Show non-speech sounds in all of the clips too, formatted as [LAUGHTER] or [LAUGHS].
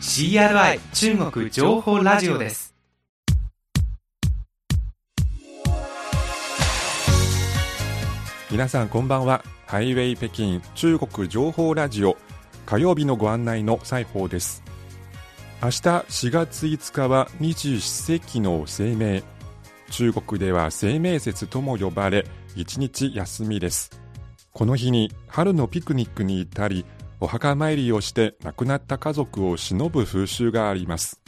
CRI 中国情報ラジオです皆さんこんばんは。ハイウェイ北京中国情報ラジオ火曜日のご案内の西宝です。明日4月5日は二十四節気の清明。中国では清明節とも呼ばれ、一日休みです。この日に春のピクニックに行ったり、お墓参りをして亡くなった家族を偲ぶ風習があります。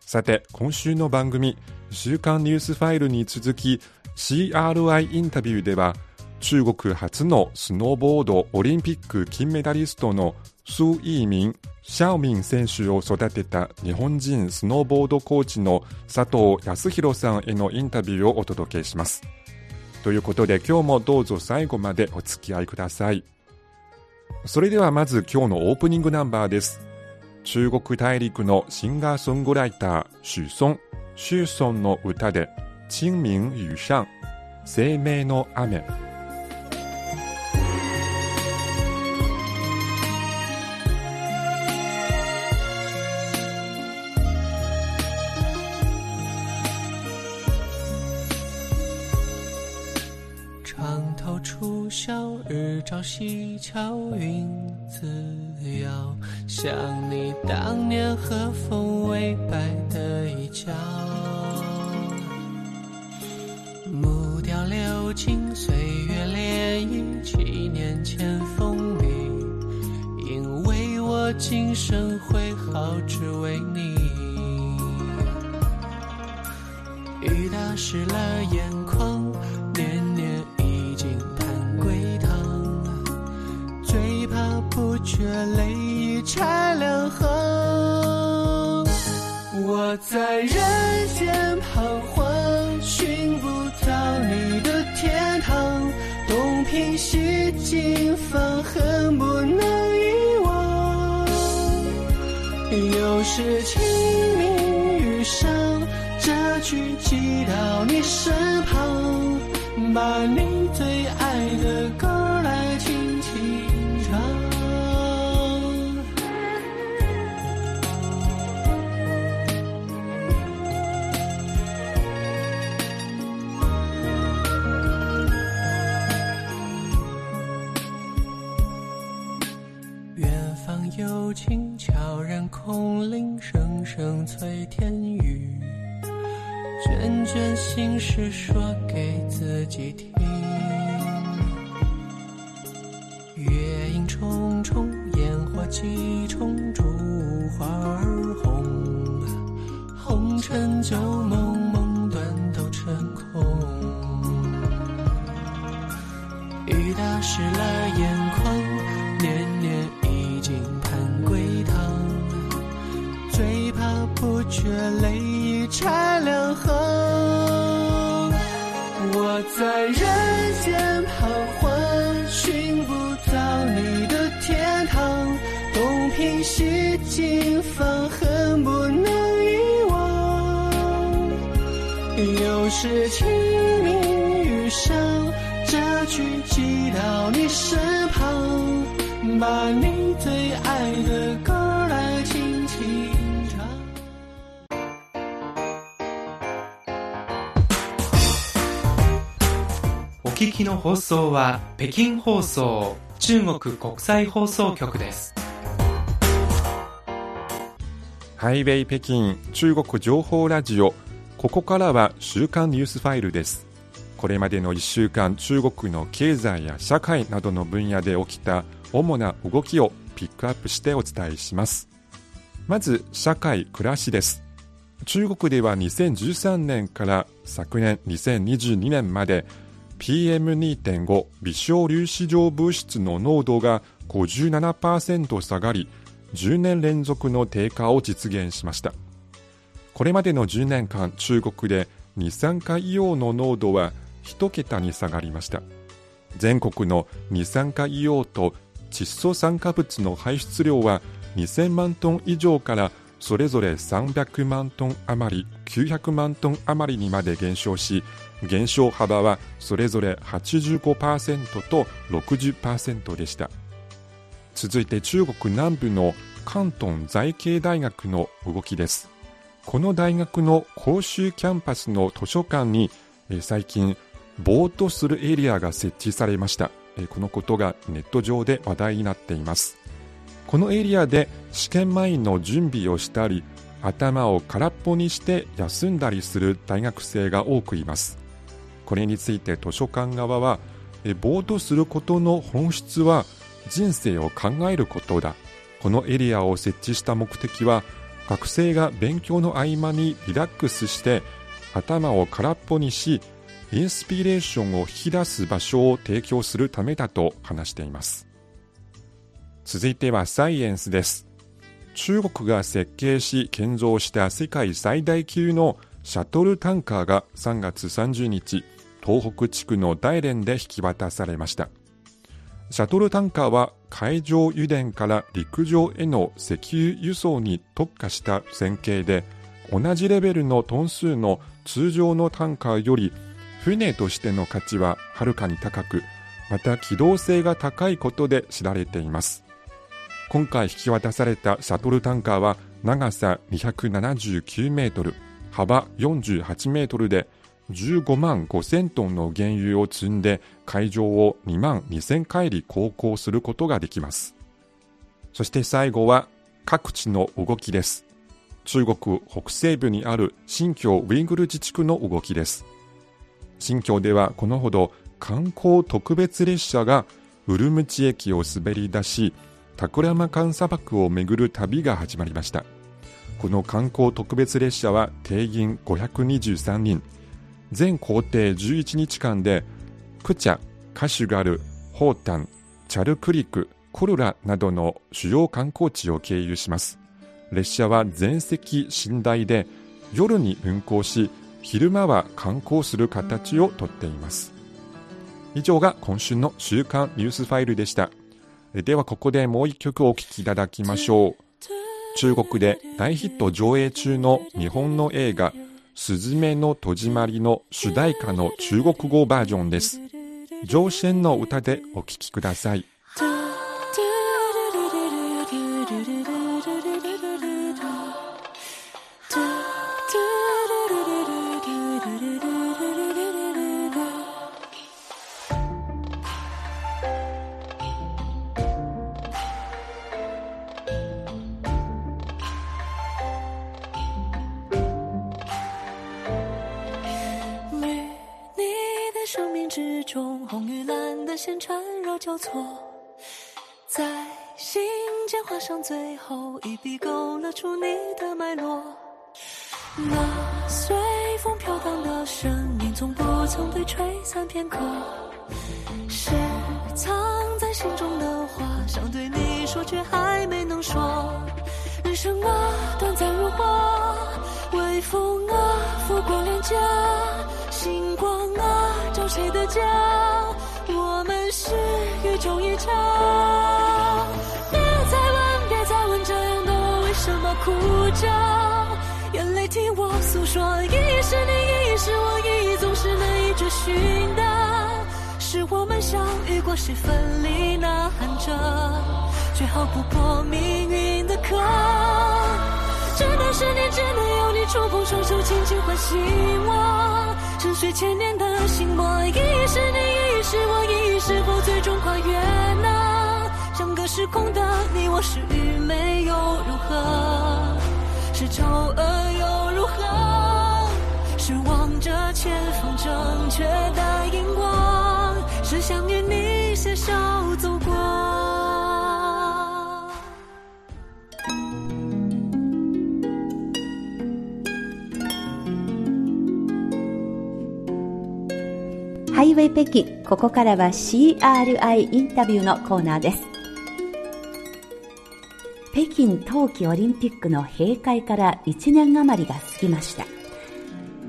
さて、今週の番組、週刊ニュースファイルに続き、CRI インタビューでは、中国初のスノーボードオリンピック金メダリストの蘇イーミン、シャオミン選手を育てた日本人スノーボードコーチの佐藤康弘さんへのインタビューをお届けします。ということで今日もどうぞ最後までお付き合いください。それではまず今日のオープニングナンバーです。中国大陸のシンガーソングライター、許嵩、シュソンの歌で、清明雨上、生命の雨。西桥，云自遥。想你当年和风微摆的衣角。木雕流金，岁月涟漪，七年前风里，因为我今生挥毫只为你。雨打湿了眼眶，这句寄到你身旁，把你最爱的歌是说给自己听。月影重重，烟火几重，烛花儿红。红尘旧梦，梦断都成空。雨打湿了眼放送は北京放送中国国際放送局です。ハイウェイ北京中国情報ラジオ。ここからは週刊ニュースファイルです。これまでの1週間中国の経済や社会などの分野で起きた主な動きをピックアップしてお伝えします。まず社会暮らしです。中国では2013年から昨年2022年まで PM2.5 微小粒子状物質の濃度が57%下がり10年連続の低下を実現しました。これまでの10年間中国で二酸化硫黄の濃度は1桁に下がりました。全国の二酸化硫黄と窒素酸化物の排出量は2000万トン以上からそれぞれ300万トン余り900万トン余りにまで減少し減少幅はそれぞれ85%と60%でした。続いて中国南部の広東財系大学の動きです。この大学の広州キャンパスの図書館に最近ぼーっとするエリアが設置されました。このことがネット上で話題になっています。このエリアで試験前の準備をしたり頭を空っぽにして休んだりする大学生が多くいます。これについて図書館側はぼーっとすることの本質は人生を考えることだ。このエリアを設置した目的は学生が勉強の合間にリラックスして頭を空っぽにしインスピレーションを引き出す場所を提供するためだと話しています。続いてはサイエンスです。中国が設計し建造した世界最大級のシャトルタンカーが3月30日東北地区の大連で引き渡されました。シャトルタンカーは海上油田から陸上への石油輸送に特化した線形で同じレベルのトン数の通常のタンカーより船としての価値ははるかに高くまた機動性が高いことで知られています。今回引き渡されたシャトルタンカーは長さ279メートル幅48メートルで15万5000トンの原油を積んで海上を2万2000海里航行することができます。そして最後は各地の動きです。中国北西部にある新疆ウイグル自治区の動きです。新疆ではこのほど観光特別列車がウルムチ駅を滑り出しタクラマカン砂漠を巡る旅が始まりました。この観光特別列車は定員523人。全行程11日間でクチャ、カシュガル、ホータン、チャルクリク、コルラなどの主要観光地を経由します。列車は全席寝台で夜に運行し昼間は観光する形をとっています。以上が今週の週刊ニュースファイルでした。ではここでもう一曲お聴きいただきましょう。中国で大ヒット上映中の日本の映画すずめの戸締まりの主題歌の中国語バージョンです。上線の歌でお聴きください。线缠绕交错，在心间画上最后一笔，勾勒出你的脉络。那随风飘荡的声音，从不曾被吹散片刻。是藏在心中的话，想对你说，却还没能说。人生啊，短暂如花，微风啊，拂过脸颊，星光啊，照谁的家？我们是宇宙一场，别再问，别再问，这样的我为什么哭着？眼泪听我诉说，一一是你，一是我，一一总是难以追寻的。是我们相遇过，谁分离呐喊着，却逃不过命运的课。这段十年，只能有你触碰双手，轻轻唤醒我，沉睡千年的心魔，一是你。是我意义是否最终跨越呢？相隔时空的你我是愚昧又如何？是丑恶又如何？是望着前方正确的荧光，是想与你携手走イウェイ北京、ここからは CRI インタビューのコーナーです。北京冬季オリンピックの閉会から1年余りが過ぎました。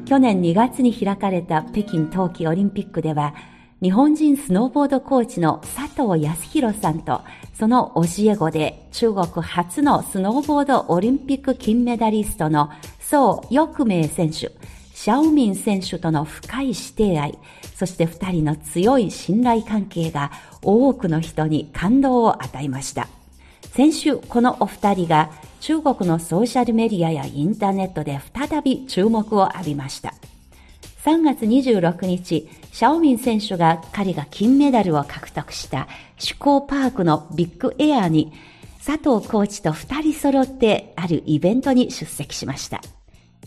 去年2月に開かれた北京冬季オリンピックでは、日本人スノーボードコーチの佐藤康弘さんと、その教え子で中国初のスノーボードオリンピック金メダリストの宋翼明選手、シャオミン選手との深い師弟愛、そして二人の強い信頼関係が多くの人に感動を与えました。先週、このお二人が中国のソーシャルメディアやインターネットで再び注目を浴びました。3月26日、シャオミン選手が彼が金メダルを獲得した趣向パークのビッグエアに佐藤コーチと二人揃ってあるイベントに出席しました。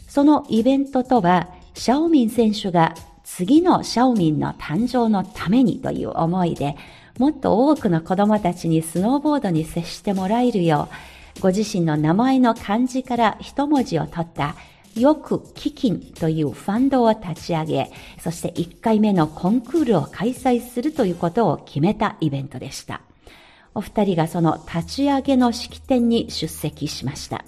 そのイベントとは、シャオミン選手が次のシャオミンの誕生のためにという思いで、もっと多くの子供たちにスノーボードに接してもらえるよう、ご自身の名前の漢字から一文字を取ったよく基金というファンドを立ち上げ、そして1回目のコンクールを開催するということを決めたイベントでした。お二人がその立ち上げの式典に出席しました。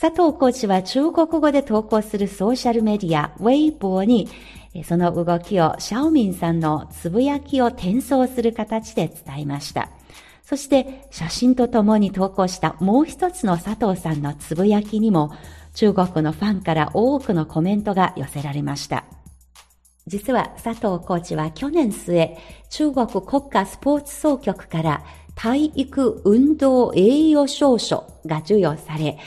佐藤コーチは中国語で投稿するソーシャルメディア、ウェイボーにその動きをシャオミンさんのつぶやきを転送する形で伝えました。そして写真とともに投稿したもう一つの佐藤さんのつぶやきにも中国のファンから多くのコメントが寄せられました。実は佐藤コーチは去年末、中国国家スポーツ総局から体育運動栄誉証書が授与され、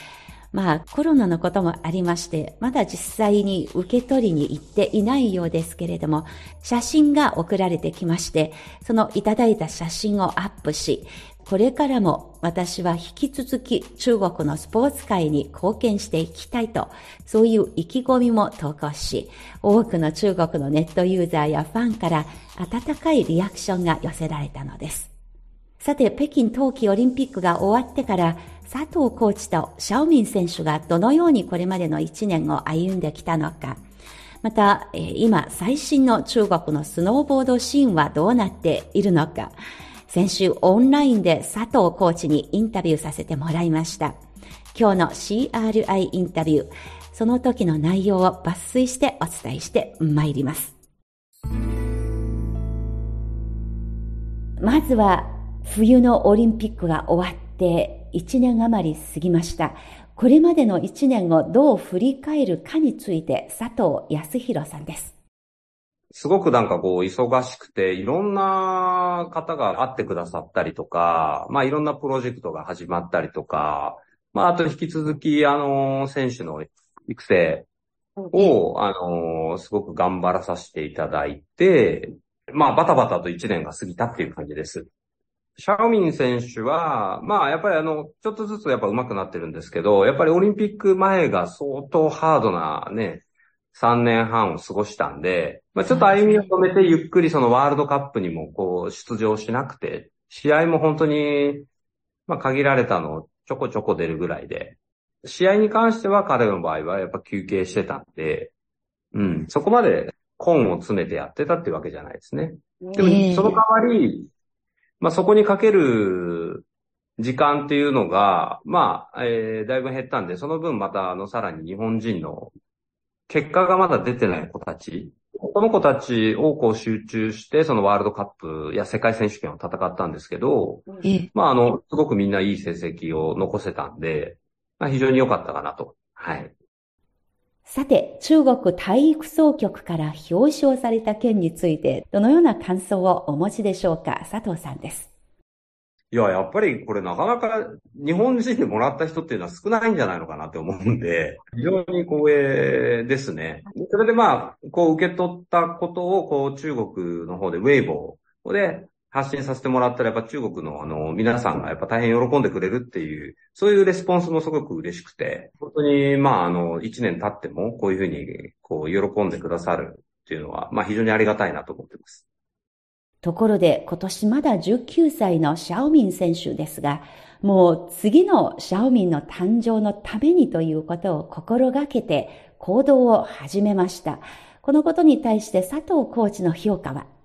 まあコロナのこともありまして、まだ実際に受け取りに行っていないようですけれども、写真が送られてきまして、そのいただいた写真をアップし、これからも私は引き続き中国のスポーツ界に貢献していきたいと、そういう意気込みも投稿し、多くの中国のネットユーザーやファンから温かいリアクションが寄せられたのです。さて、北京冬季オリンピックが終わってから佐藤コーチとシャオミン選手がどのようにこれまでの1年を歩んできたのか、また、今最新の中国のスノーボードシーンはどうなっているのか、先週オンラインで佐藤コーチにインタビューさせてもらいました。今日の CRI インタビュー、その時の内容を抜粋してお伝えしてまいります。まずは冬のオリンピックが終わって1年余り過ぎました。これまでの1年をどう振り返るかについて佐藤康弘さんです。すごくなんかこう忙しくて、いろんな方が会ってくださったりとか、まあいろんなプロジェクトが始まったりとか、まああと引き続きあの、選手の育成を、あの、すごく頑張らさせていただいて、まあバタバタと1年が過ぎたっていう感じです。シャオミン選手は、まあやっぱりあの、ちょっとずつやっぱ上手くなってるんですけど、やっぱりオリンピック前が相当ハードなね、3年半を過ごしたんで、まあちょっと歩みを止めてゆっくりそのワールドカップにもこう出場しなくて、試合も本当に、まあ限られたのをちょこちょこ出るぐらいで、試合に関しては彼の場合はやっぱ休憩してたんで、うん、そこまで根を詰めてやってたってわけじゃないですね。でも、その代わり、まあ、そこにかける時間っていうのが、まあ、えー、だいぶ減ったんで、その分また、あの、さらに日本人の結果がまだ出てない子たち、この子たちをこう集中して、そのワールドカップや世界選手権を戦ったんですけど、まあ、あの、すごくみんないい成績を残せたんで、まあ、非常に良かったかなと。はい。さて、中国体育総局から表彰された件について、どのような感想をお持ちでしょうか？佐藤さんです。いや、やっぱりこれなかなか日本人でもらった人っていうのは少ないんじゃないのかなって思うんで、非常に光栄ですね。それでまあ、こう受け取ったことを、こう中国の方でウェイボーで発信させてもらったら、やっぱ中国のあの、皆さんがやっぱ大変喜んでくれるっていう、そういうレスポンスもすごく嬉しくて、本当に、まあ、あの、一年経っても、こういうふうに、こう、喜んでくださるっていうのは、まあ、非常にありがたいなと思ってます。ところで、今年まだ19歳のシャオミン選手ですが、もう次のシャオミンの誕生のためにということを心がけて行動を始めました。このことに対して佐藤コーチの評価は？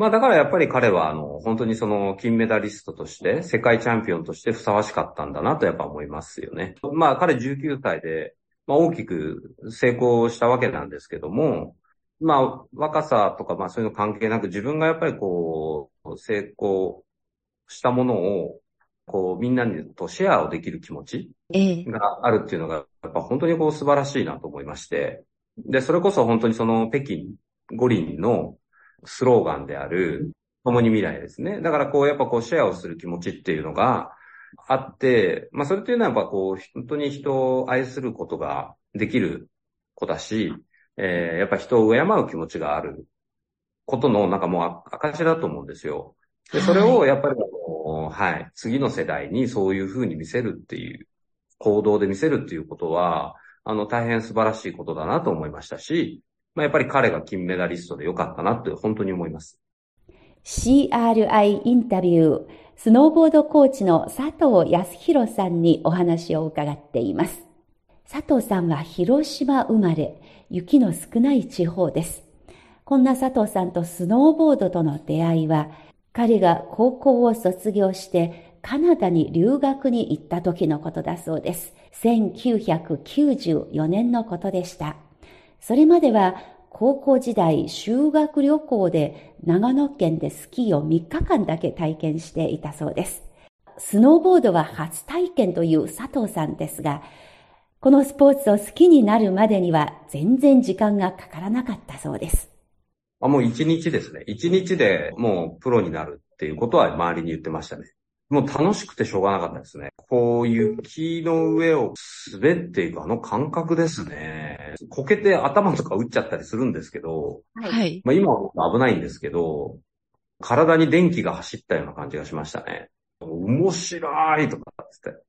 まあだからやっぱり彼はあの、本当にその金メダリストとして、世界チャンピオンとしてふさわしかったんだなとやっぱ思いますよね。まあ彼19歳で、まあ大きく成功したわけなんですけども、まあ若さとかまあそういうの関係なく自分がやっぱりこう、成功したものを、こうみんなにとシェアをできる気持ちがあるっていうのが、やっぱ本当にこう素晴らしいなと思いまして、で、それこそ本当にその北京五輪のスローガンである、共に未来ですね。だからこう、やっぱこう、シェアをする気持ちっていうのがあって、まあそれっていうのはやっぱこう、本当に人を愛することができる子だし、えー、やっぱ人を敬う気持ちがあることの、なんかもう証だと思うんですよ。で、それをやっぱりはい、次の世代にそういうふうに見せるっていう、行動で見せるっていうことは、あの、大変素晴らしいことだなと思いましたし、まあ、やっぱり彼が金メダリストでよかったなって本当に思います。CRI インタビュー、スノーボードコーチの佐藤康弘さんにお話を伺っています。佐藤さんは広島生まれ、雪の少ない地方です。こんな佐藤さんとスノーボードとの出会いは、彼が高校を卒業してカナダに留学に行った時のことだそうです。1994年のことでした。それまでは高校時代修学旅行で長野県でスキーを3日間だけ体験していたそうです。スノーボードは初体験という佐藤さんですが、このスポーツを好きになるまでには全然時間がかからなかったそうです。あもう一日ですね。一日でもうプロになるっていうことは周りに言ってましたね。もう楽しくてしょうがなかったですね。こう雪の上を滑っていくあの感覚ですね。こけて頭とか打っちゃったりするんですけど、はい。まあ今は危ないんですけど、体に電気が走ったような感じがしましたね。面白いとかってって。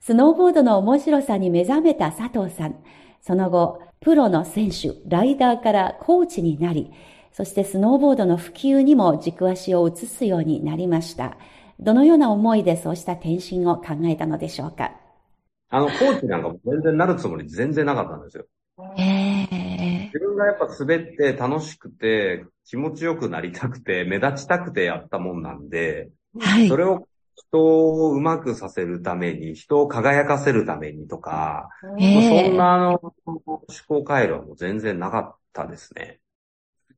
スノーボードの面白さに目覚めた佐藤さん。その後、プロの選手、ライダーからコーチになり、そしてスノーボードの普及にも軸足を移すようになりました。どのような思いでそうした転身を考えたのでしょうか？あの、コーチなんか全然なるつもり全然なかったんですよ。自分がやっぱ滑って楽しくて、気持ちよくなりたくて、目立ちたくてやったもんなんで、はい、それを人をうまくさせるために、人を輝かせるためにとか、そんなあの思考回路も全然なかったですね。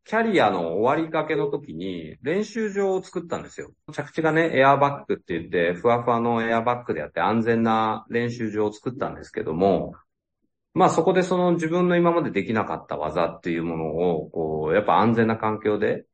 キャリアの終わりかけの時に練習場を作ったんですよ。着地がね、エアバッグって言って、ふわふわのエアバッグでやって安全な練習場を作ったんですけども、まあそこでその自分の今までできなかった技っていうものを、こう、やっぱ安全な環境で、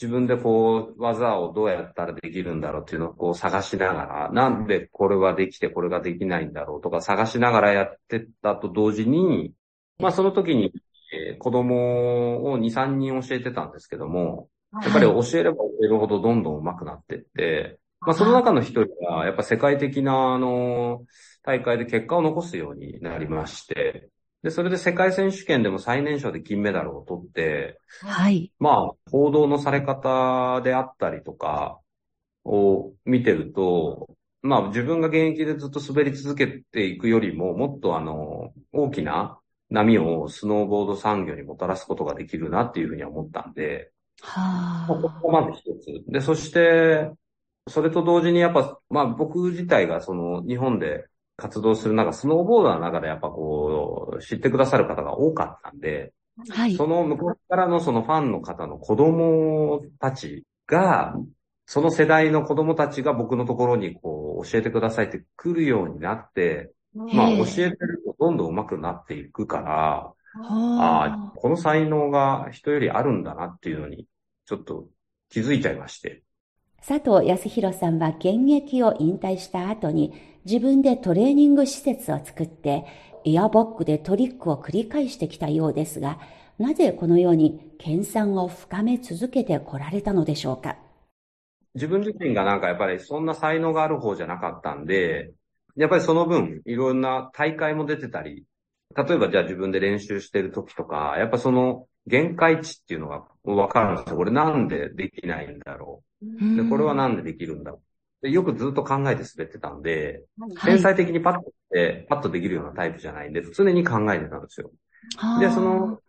自分でこう、技をどうやったらできるんだろうっていうのをこう探しながら、なんでこれはできてこれができないんだろうとか探しながらやってったと同時に、まあその時にえー、子供を2、3人教えてたんですけども、やっぱり教えれば教えるほどどんどん上手くなってって、まあその中の一人が、やっぱ世界的な、あの、大会で結果を残すようになりまして、で、それで世界選手権でも最年少で金メダルを取って、はい。まあ、報道のされ方であったりとかを見てると、まあ自分が現役でずっと滑り続けていくよりも、もっとあの、大きな波をスノーボード産業にもたらすことができるなっていうふうには思ったんで、はあ、ここまず一つ。で、そして、それと同時にやっぱ、まあ僕自体がその日本で活動する中、スノーボーダーの中でやっぱこう、知ってくださる方が多かったんで、はい、その向こうからのそのファンの方の子供たちが、その世代の子供たちが僕のところにこう教えてくださいって来るようになって、まあ教えてるとどんどん上手くなっていくから、ああ、この才能が人よりあるんだなっていうのに、ちょっと気づいちゃいまして。佐藤康弘さんは現役を引退した後に自分でトレーニング施設を作ってエアバッグでトリックを繰り返してきたようですが、なぜこのように研鑽を深め続けてこられたのでしょうか？自分自身がなんかやっぱりそんな才能がある方じゃなかったんで、やっぱりその分、いろんな大会も出てたり、例えばじゃあ自分で練習してる時とか、やっぱその限界値っていうのがわかるんですよ。これなんでできないんだろう。で、これはなんでできるんだろう。でよくずっと考えて滑ってたんで、天才的にパッとて、パッとできるようなタイプじゃないんで、常に考えてたんですよ。で、その、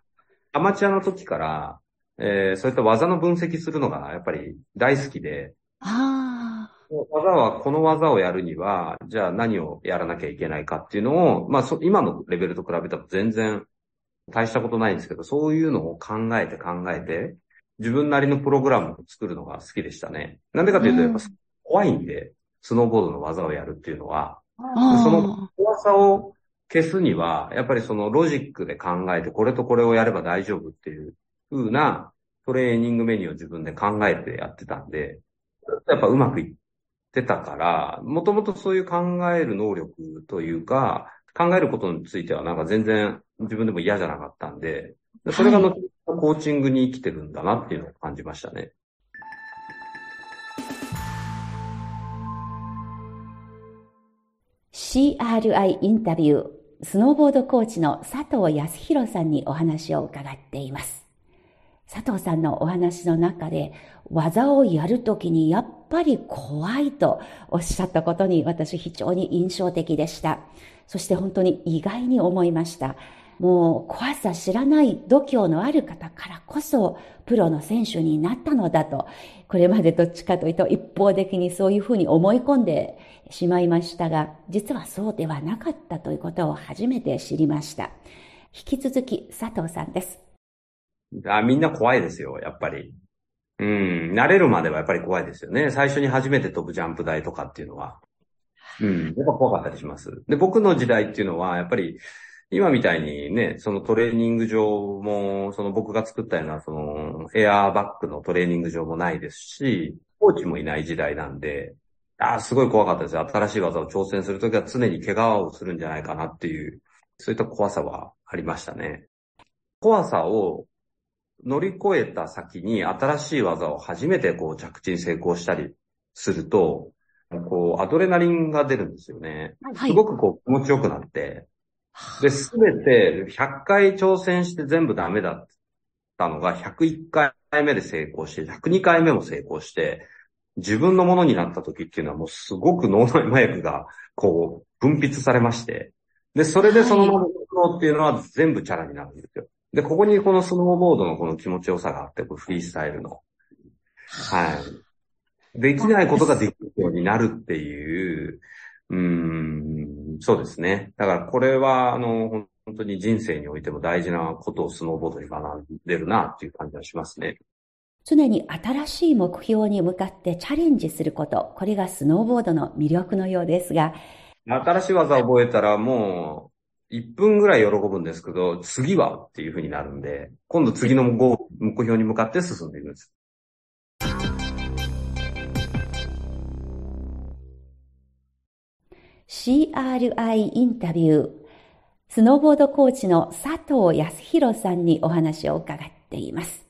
アマチュアの時から、えーそういった技の分析するのがやっぱり大好きで、あ技は、この技をやるには、じゃあ何をやらなきゃいけないかっていうのを、まあそ、今のレベルと比べたら全然大したことないんですけど、そういうのを考えて考えて、自分なりのプログラムを作るのが好きでしたね。なんでかというと、やっぱ怖いんで、スノーボードの技をやるっていうのは、あ。その怖さを消すには、やっぱりそのロジックで考えて、これとこれをやれば大丈夫っていう風なトレーニングメニューを自分で考えてやってたんで、やっぱうまくいってたから、もともとそういう考える能力というか、考えることについてはなんか全然自分でも嫌じゃなかったんで、それが後々コーチングに生きてるんだなっていうのを感じましたね。CRI インタビュー、スノーボードコーチの佐藤康弘さんにお話を伺っています。佐藤さんのお話の中で、技をやるときにやっぱり怖いとおっしゃったことに私非常に印象的でした。そして本当に意外に思いました。もう怖さ知らない度胸のある方からこそプロの選手になったのだと、これまでどっちかというと一方的にそういうふうに思い込んでしまいましたが、実はそうではなかったということを初めて知りました。引き続き佐藤さんです。あみんな怖いですよ、やっぱり。うん、慣れるまではやっぱり怖いですよね。最初に初めて飛ぶジャンプ台とかっていうのは。うん、やっぱ怖かったりします。で、僕の時代っていうのは、やっぱり、今みたいにね、そのトレーニング場も、その僕が作ったような、そのエアーバックのトレーニング場もないですし、コーチもいない時代なんで、ああ、すごい怖かったですよ。新しい技を挑戦するときは常に怪我をするんじゃないかなっていう、そういった怖さはありましたね。怖さを乗り越えた先に新しい技を初めてこう着地に成功したりすると、こうアドレナリンが出るんですよね。はいすごくこう気持ちよくなって、で、すべて100回挑戦して全部ダメだったのが101回目で成功して、102回目も成功して、自分のものになった時っていうのはもうすごく脳内麻薬がこう分泌されまして、で、それでそのまま脳っていうのは全部チャラになるんですよ。で、ここにこのスノーボードのこの気持ちよさがあって、こうフリースタイルの。はい。できないことができるようになるっていう、うーん、そうですね。だからこれは、あの、本当に人生においても大事なことをスノーボードに学んでるなっていう感じはしますね。常に新しい目標に向かってチャレンジすること、これがスノーボードの魅力のようですが、新しい技を覚えたらもう、1分ぐらい喜ぶんですけど、次はっていう風になるんで、今度次の目標に向かって進んでいくんです。CRI インタビュー、スノーボードコーチの佐藤康弘さんにお話を伺っています。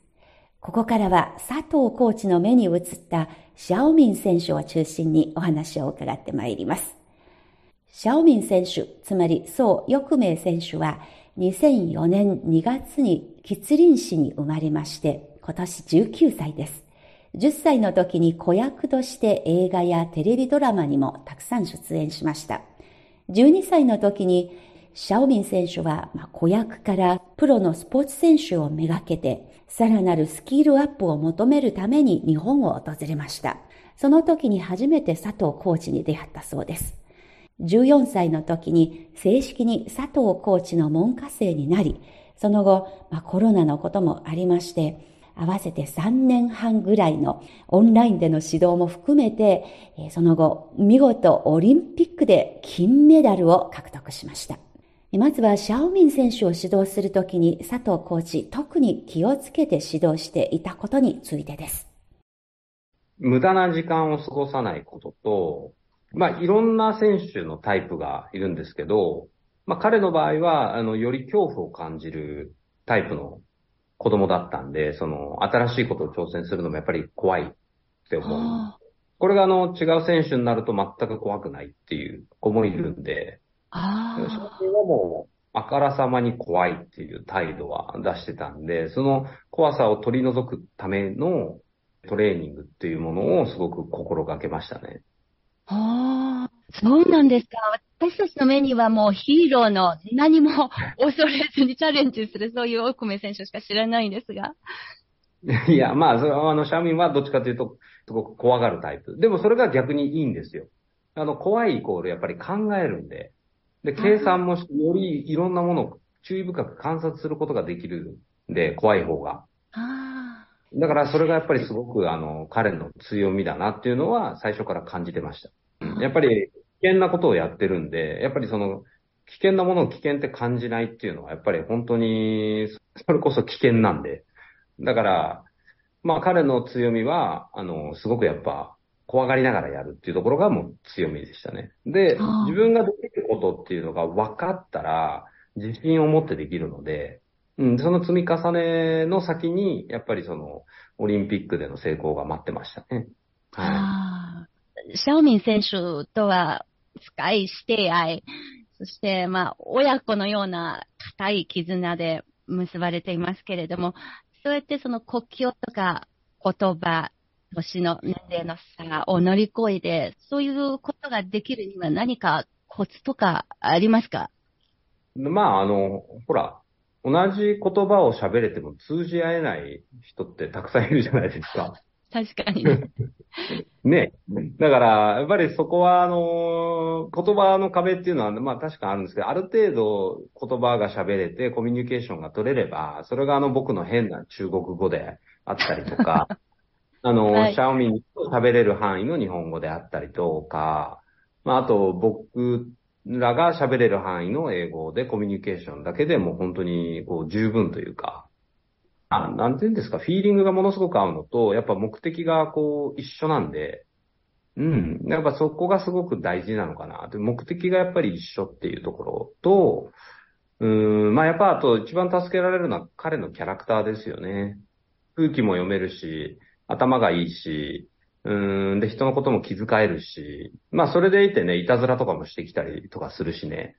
ここからは佐藤コーチの目に映ったシャオミン選手を中心にお話を伺ってまいります。シャオミン選手、つまり宋翼明選手は2004年2月に吉林市に生まれまして、今年19歳です。10歳の時に子役として映画やテレビドラマにもたくさん出演しました。12歳の時にシャオミン選手は子役からプロのスポーツ選手をめがけて、さらなるスキルアップを求めるために日本を訪れました。その時に初めて佐藤コーチに出会ったそうです。14歳の時に正式に佐藤コーチの門下生になり、その後、まあ、コロナのこともありまして、合わせて3年半ぐらいのオンラインでの指導も含めて、その後、見事オリンピックで金メダルを獲得しました。まずはシャオミン選手を指導するときに佐藤コーチ特に気をつけて指導していたことについてです。無駄な時間を過ごさないことと、まあ、いろんな選手のタイプがいるんですけど、まあ、彼の場合は、あの、より恐怖を感じるタイプの子供だったんで、その、新しいことを挑戦するのもやっぱり怖いって思う。これがあの、違う選手になると全く怖くないっていう子もいるんで、あそれはもう、あからさまに怖いっていう態度は出してたんで、その怖さを取り除くためのトレーニングっていうものをすごく心がけましたね。ああ、そうなんですか。私たちの目にはもうヒーローの何も恐れずにチャレンジするそういう奥目選手しか知らないんですが。[LAUGHS] いや、まあ、それはあの、シャーミンはどっちかというと、すごく怖がるタイプ。でもそれが逆にいいんですよ。あの、怖いイコールやっぱり考えるんで。で、計算もして、よりいろんなものを注意深く観察することができるんで、怖い方が。あだからそれがやっぱりすごくあの、彼の強みだなっていうのは最初から感じてました。やっぱり危険なことをやってるんで、やっぱりその、危険なものを危険って感じないっていうのは、やっぱり本当に、それこそ危険なんで。だから、まあ彼の強みは、あの、すごくやっぱ、怖がりながらやるっていうところがもう強みでしたね。で自分ができることっていうのが分かったら、自信を持ってできるので、うん、その積み重ねの先に、やっぱりその、オリンピックでの成功が待ってましたね。あ。はい。シャオミン選手とは深い師弟愛、そして、まあ、親子のような固い絆で結ばれていますけれども、そうやってその国境とか言葉、年の年齢の差を乗り越えて、そういうことができるには何かコツとかありますか？まあ、あの、ほら、同じ言葉を喋れても通じ合えない人ってたくさんいるじゃないですか。[LAUGHS] 確かにね。ね。だから、やっぱりそこは、あの、言葉の壁っていうのは、まあ確かにあるんですけど、ある程度言葉が喋れてコミュニケーションが取れれば、それがあの僕の変な中国語であったりとか、[LAUGHS] あの、はいシャオミンと喋れる範囲の日本語であったりとか、まああと僕らが喋れる範囲の英語でコミュニケーションだけでも本当にこう十分というか、あ、なんていうんですか、フィーリングがものすごく合うのと、やっぱ目的がこう一緒なんで、うん。やっぱそこがすごく大事なのかな。で、目的がやっぱり一緒っていうところと、うーん、まあやっぱあと一番助けられるのは彼のキャラクターですよね。空気も読めるし、頭がいいし、うーん、で、人のことも気遣えるし、まあそれでいてね、いたずらとかもしてきたりとかするしね。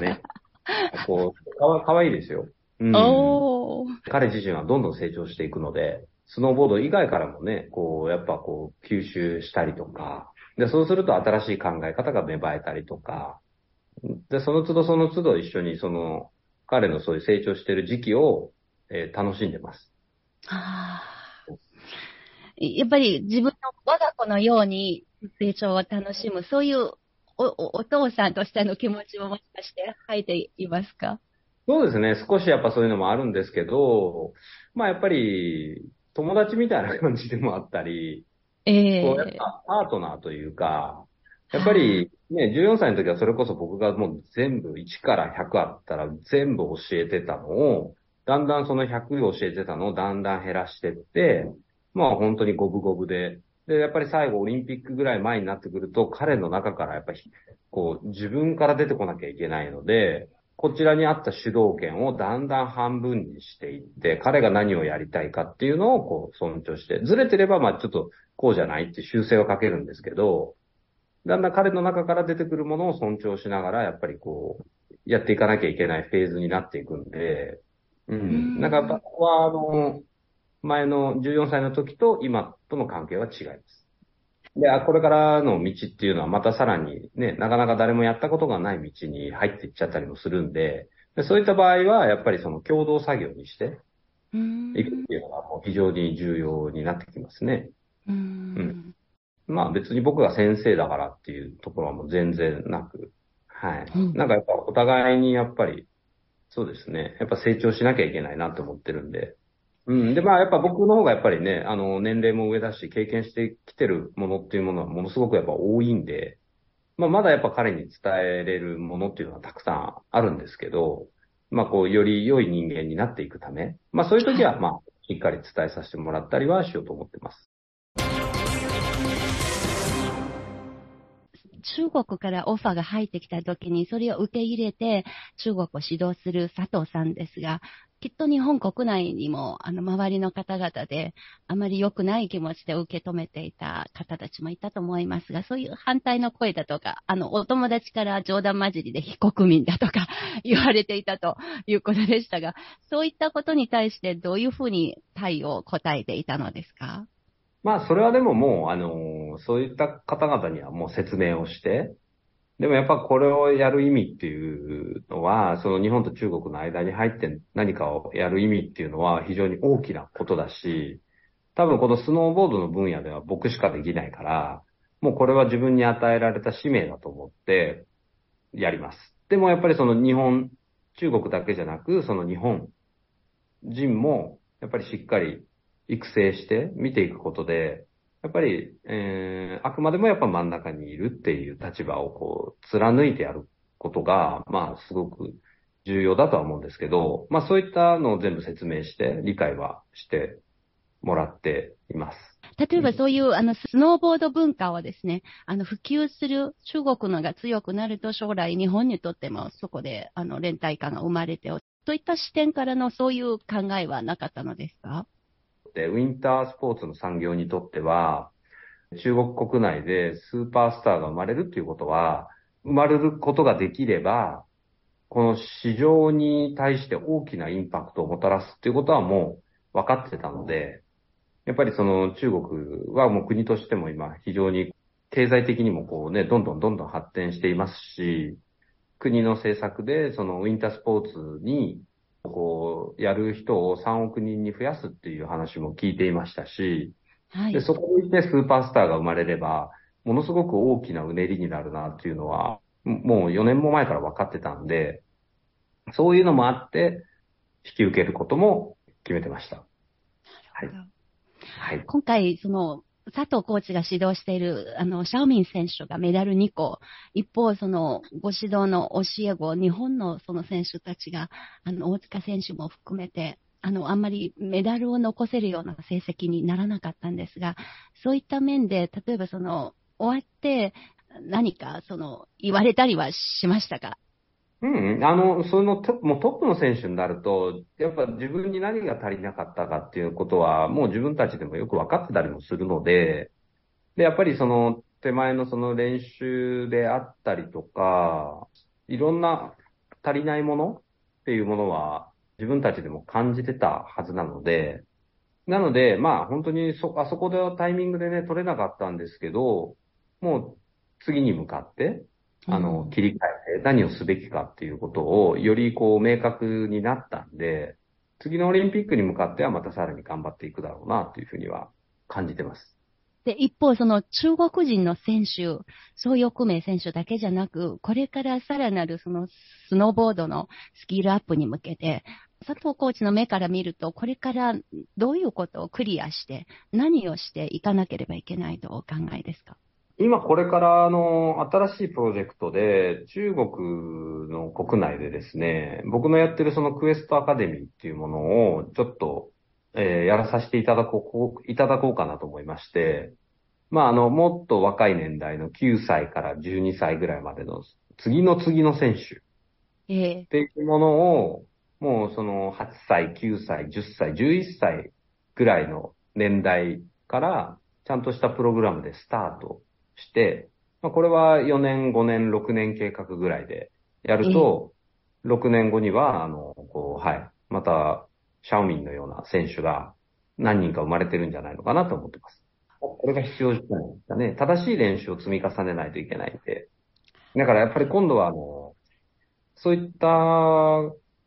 ね。[LAUGHS] こう、かわかわいいですよ。うん。彼自身はどんどん成長していくので、スノーボード以外からもね、こう、やっぱこう、吸収したりとか、で、そうすると新しい考え方が芽生えたりとか、で、その都度その都度一緒にその、彼のそういう成長している時期を、えー楽しんでます。ああやっぱり自分の我が子のように成長を楽しむ、そういうおおお父さんとしての気持ちももしかして入っていますか？そうですね。少しやっぱそういうのもあるんですけど、まあやっぱり、友達みたいな感じでもあったり、ええこうやっぱパートナーというか、やっぱりね、14歳の時はそれこそ僕がもう全部1から100あったら全部教えてたのを、だんだんその100教えてたのをだんだん減らしてって、まあ本当に五分五分で、で、やっぱり最後オリンピックぐらい前になってくると彼の中からやっぱりこう自分から出てこなきゃいけないので、こちらにあった主導権をだんだん半分にしていって、彼が何をやりたいかっていうのをこう尊重して、ずれてればまあちょっとこうじゃないって修正をかけるんですけど、だんだん彼の中から出てくるものを尊重しながら、やっぱりこう、やっていかなきゃいけないフェーズになっていくんで、ううんん。なんかここはあの、前の14歳の時と今との関係は違います。で、あこれからの道っていうのはまたさらにね、なかなか誰もやったことがない道に入っていっちゃったりもするんで、でそういった場合はやっぱりその共同作業にしてうんいくっていうのがもう非常に重要になってきますね。うんまあ別に僕が先生だからっていうところはもう全然なく、はい。うんなんかやっぱお互いにやっぱり、そうですね。やっぱ成長しなきゃいけないなと思ってるんで。うん。で、まあやっぱ僕の方がやっぱりね、あの、年齢も上だし、経験してきてるものっていうものはものすごくやっぱ多いんで、まあまだやっぱ彼に伝えれるものっていうのはたくさんあるんですけど、まあこう、より良い人間になっていくため、まあそういう時はまあ、しっかり伝えさせてもらったりはしようと思ってます。中国からオファーが入ってきた時に、それを受け入れて中国を指導する佐藤さんですが、きっと日本国内にも、あの、周りの方々で、あまり良くない気持ちで受け止めていた方たちもいたと思いますが、そういう反対の声だとか、あの、お友達から冗談交じりで非国民だとか [LAUGHS] 言われていたということでしたが、そういったことに対してどういうふうに対応、答えていたのですか？まあ、それはでももう、あの、そういった方々にはもう説明をして、でもやっぱこれをやる意味っていうのは、その日本と中国の間に入って何かをやる意味っていうのは非常に大きなことだし、多分このスノーボードの分野では僕しかできないから、もうこれは自分に与えられた使命だと思ってやります。でもやっぱりその日本、中国だけじゃなく、その日本人もやっぱりしっかり育成して見ていくことで、やっぱり、えー、あくまでもやっぱ真ん中にいるっていう立場をこう、貫いてやることが、まあ、すごく重要だとは思うんですけど、まあそういったのを全部説明して、理解はしてもらっています。例えばそういう、あの、スノーボード文化をですね、あの、普及する中国のが強くなると将来日本にとってもそこで、あの、連帯感が生まれて、といった視点からのそういう考えはなかったのですか？で、ウィンタースポーツの産業にとっては、中国国内でスーパースターが生まれるっていうことは、生まれることができれば、この市場に対して大きなインパクトをもたらすっていうことはもう分かってたので、やっぱりその中国はもう国としても今非常に経済的にもこうね、どんどんどんどん発展していますし、国の政策でそのウィンタースポーツにこう、やる人を3億人に増やすっていう話も聞いていましたし、はいで、。そこにいてスーパースターが生まれれば、ものすごく大きなうねりになるなっていうのは、もう4年も前から分かってたんで、そういうのもあって、引き受けることも決めてました。はい。はい。今回、その、佐藤コーチが指導している、あの、シャオミン選手がメダル2個、一方、その、ご指導の教え子、日本のその選手たちが、あの、大塚選手も含めて、あの、あんまりメダルを残せるような成績にならなかったんですが、そういった面で、例えばその、終わって、何か、その、言われたりはしましたか？うん、あの、そのトップ、もうトップの選手になると、やっぱ自分に何が足りなかったかっていうことは、もう自分たちでもよく分かってたりもするので、で、やっぱりその手前のその練習であったりとか、いろんな足りないものっていうものは自分たちでも感じてたはずなので、なので、まあ本当にそ、あそこでタイミングでね、取れなかったんですけど、もう次に向かって、あの、切り替えて何をすべきかっていうことをよりこう明確になったんで、次のオリンピックに向かってはまたさらに頑張っていくだろうなというふうには感じてます。で、一方、その中国人の選手、総翼名選手だけじゃなく、これからさらなるそのスノーボードのスキルアップに向けて、佐藤コーチの目から見ると、これからどういうことをクリアして、何をしていかなければいけないとお考えですか？今これからあの、新しいプロジェクトで、中国の国内でですね、僕のやってるそのクエストアカデミーっていうものを、ちょっと、えーやらさせていただこう、いただこうかなと思いまして、まああの、もっと若い年代の9歳から12歳ぐらいまでの、次の次の選手、ええ。っていうものを、もうその8歳、9歳、10歳、11歳ぐらいの年代から、ちゃんとしたプログラムでスタートして、まあ、これは4年、5年、6年計画ぐらいでやると、6年後には、あの、こう、はい、また、シャオミンのような選手が何人か生まれてるんじゃないのかなと思ってます。これが必要じゃないですかね。正しい練習を積み重ねないといけないんで。だからやっぱり今度は、あの、そういった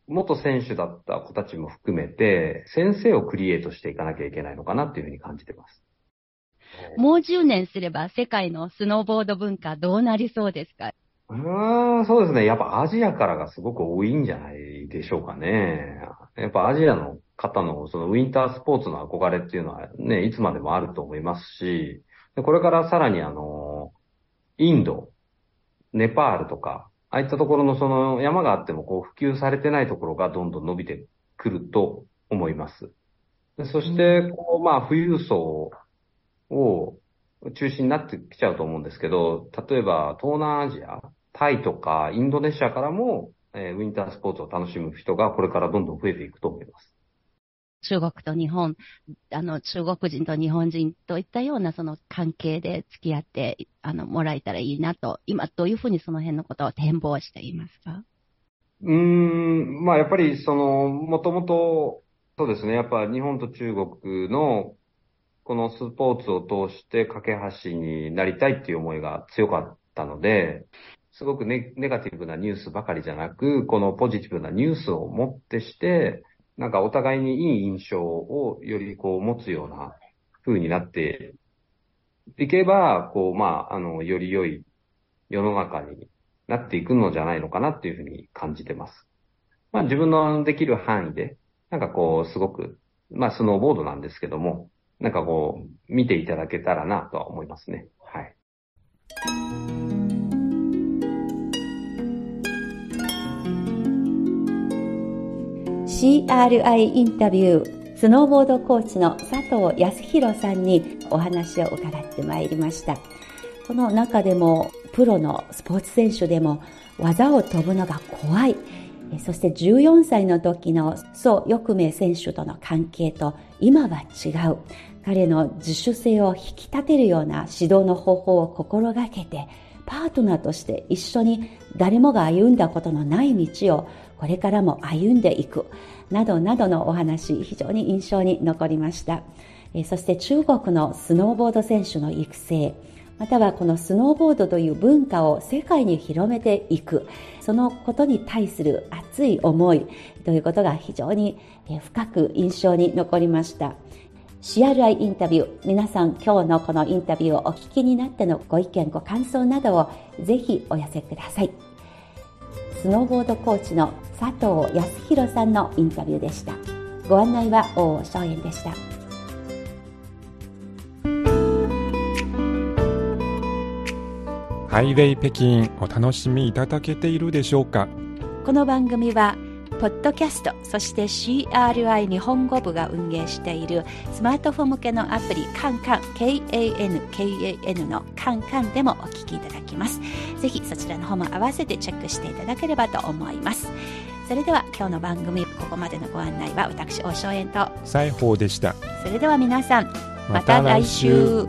元選手だった子たちも含めて、先生をクリエイトしていかなきゃいけないのかなっていうふうに感じてます。もう10年すれば世界のスノーボード文化どうなりそうですか？うーん、そうですね。やっぱアジアからがすごく多いんじゃないでしょうかね。やっぱアジアの方のそのウィンタースポーツの憧れっていうのはね、いつまでもあると思いますし、でこれからさらにあの、インド、ネパールとか、ああいったところのその山があってもこう普及されてないところがどんどん伸びてくると思います。でそして、こう、まあ、富裕層を中心になってきちゃうと思うんですけど、例えば東南アジア、タイとかインドネシアからも、えーウィンタースポーツを楽しむ人がこれからどんどん増えていくと思います。中国と日本、あの、中国人と日本人といったようなその関係で付き合って、あの、もらえたらいいなと、今どういうふうにその辺のことを展望していますか？うーん、まあやっぱりその、もともと、そうですね、やっぱ日本と中国のこのスポーツを通して架け橋になりたいっていう思いが強かったので、すごくネネガティブなニュースばかりじゃなく、このポジティブなニュースをもってして、なんかお互いにいい印象をよりこう持つような風になっていけば、こう、まあ、あの、より良い世の中になっていくのじゃないのかなっていうふうに感じてます。まあ自分のできる範囲で、なんかこう、すごく、まあスノーボードなんですけども、なんかこう、見ていただけたらなとは思いますね。はい。CRI インタビュー、スノーボードコーチの佐藤康弘さんにお話を伺ってまいりました。この中でも、プロのスポーツ選手でも技を飛ぶのが怖い。そして14歳の時の蘇翼明選手との関係と今は違う。彼の自主性を引き立てるような指導の方法を心がけて、パートナーとして一緒に誰もが歩んだことのない道をこれからも歩んでいく。などなどのお話、非常に印象に残りました。そして中国のスノーボード選手の育成、またはこのスノーボードという文化を世界に広めていく、そのことに対する熱い思いということが非常に深く印象に残りました。CRI インタビュー、皆さん今日のこのインタビューをお聞きになってのご意見、ご感想などをぜひお寄せください。スノーボードコーチの佐藤康弘さんのインタビューでした。ご案内は大尾翔燕でした。ハイウェイ北京お楽しみいただけているでしょうか？この番組はポッドキャストそして CRI 日本語部が運営しているスマートフォン向けのアプリカンカン KANKAN のカンカンでもお聞きいただきます。ぜひそちらの方も合わせてチェックしていただければと思います。それでは今日の番組ここまでのご案内は私大正円と。西宝でした。それでは皆さんまた来週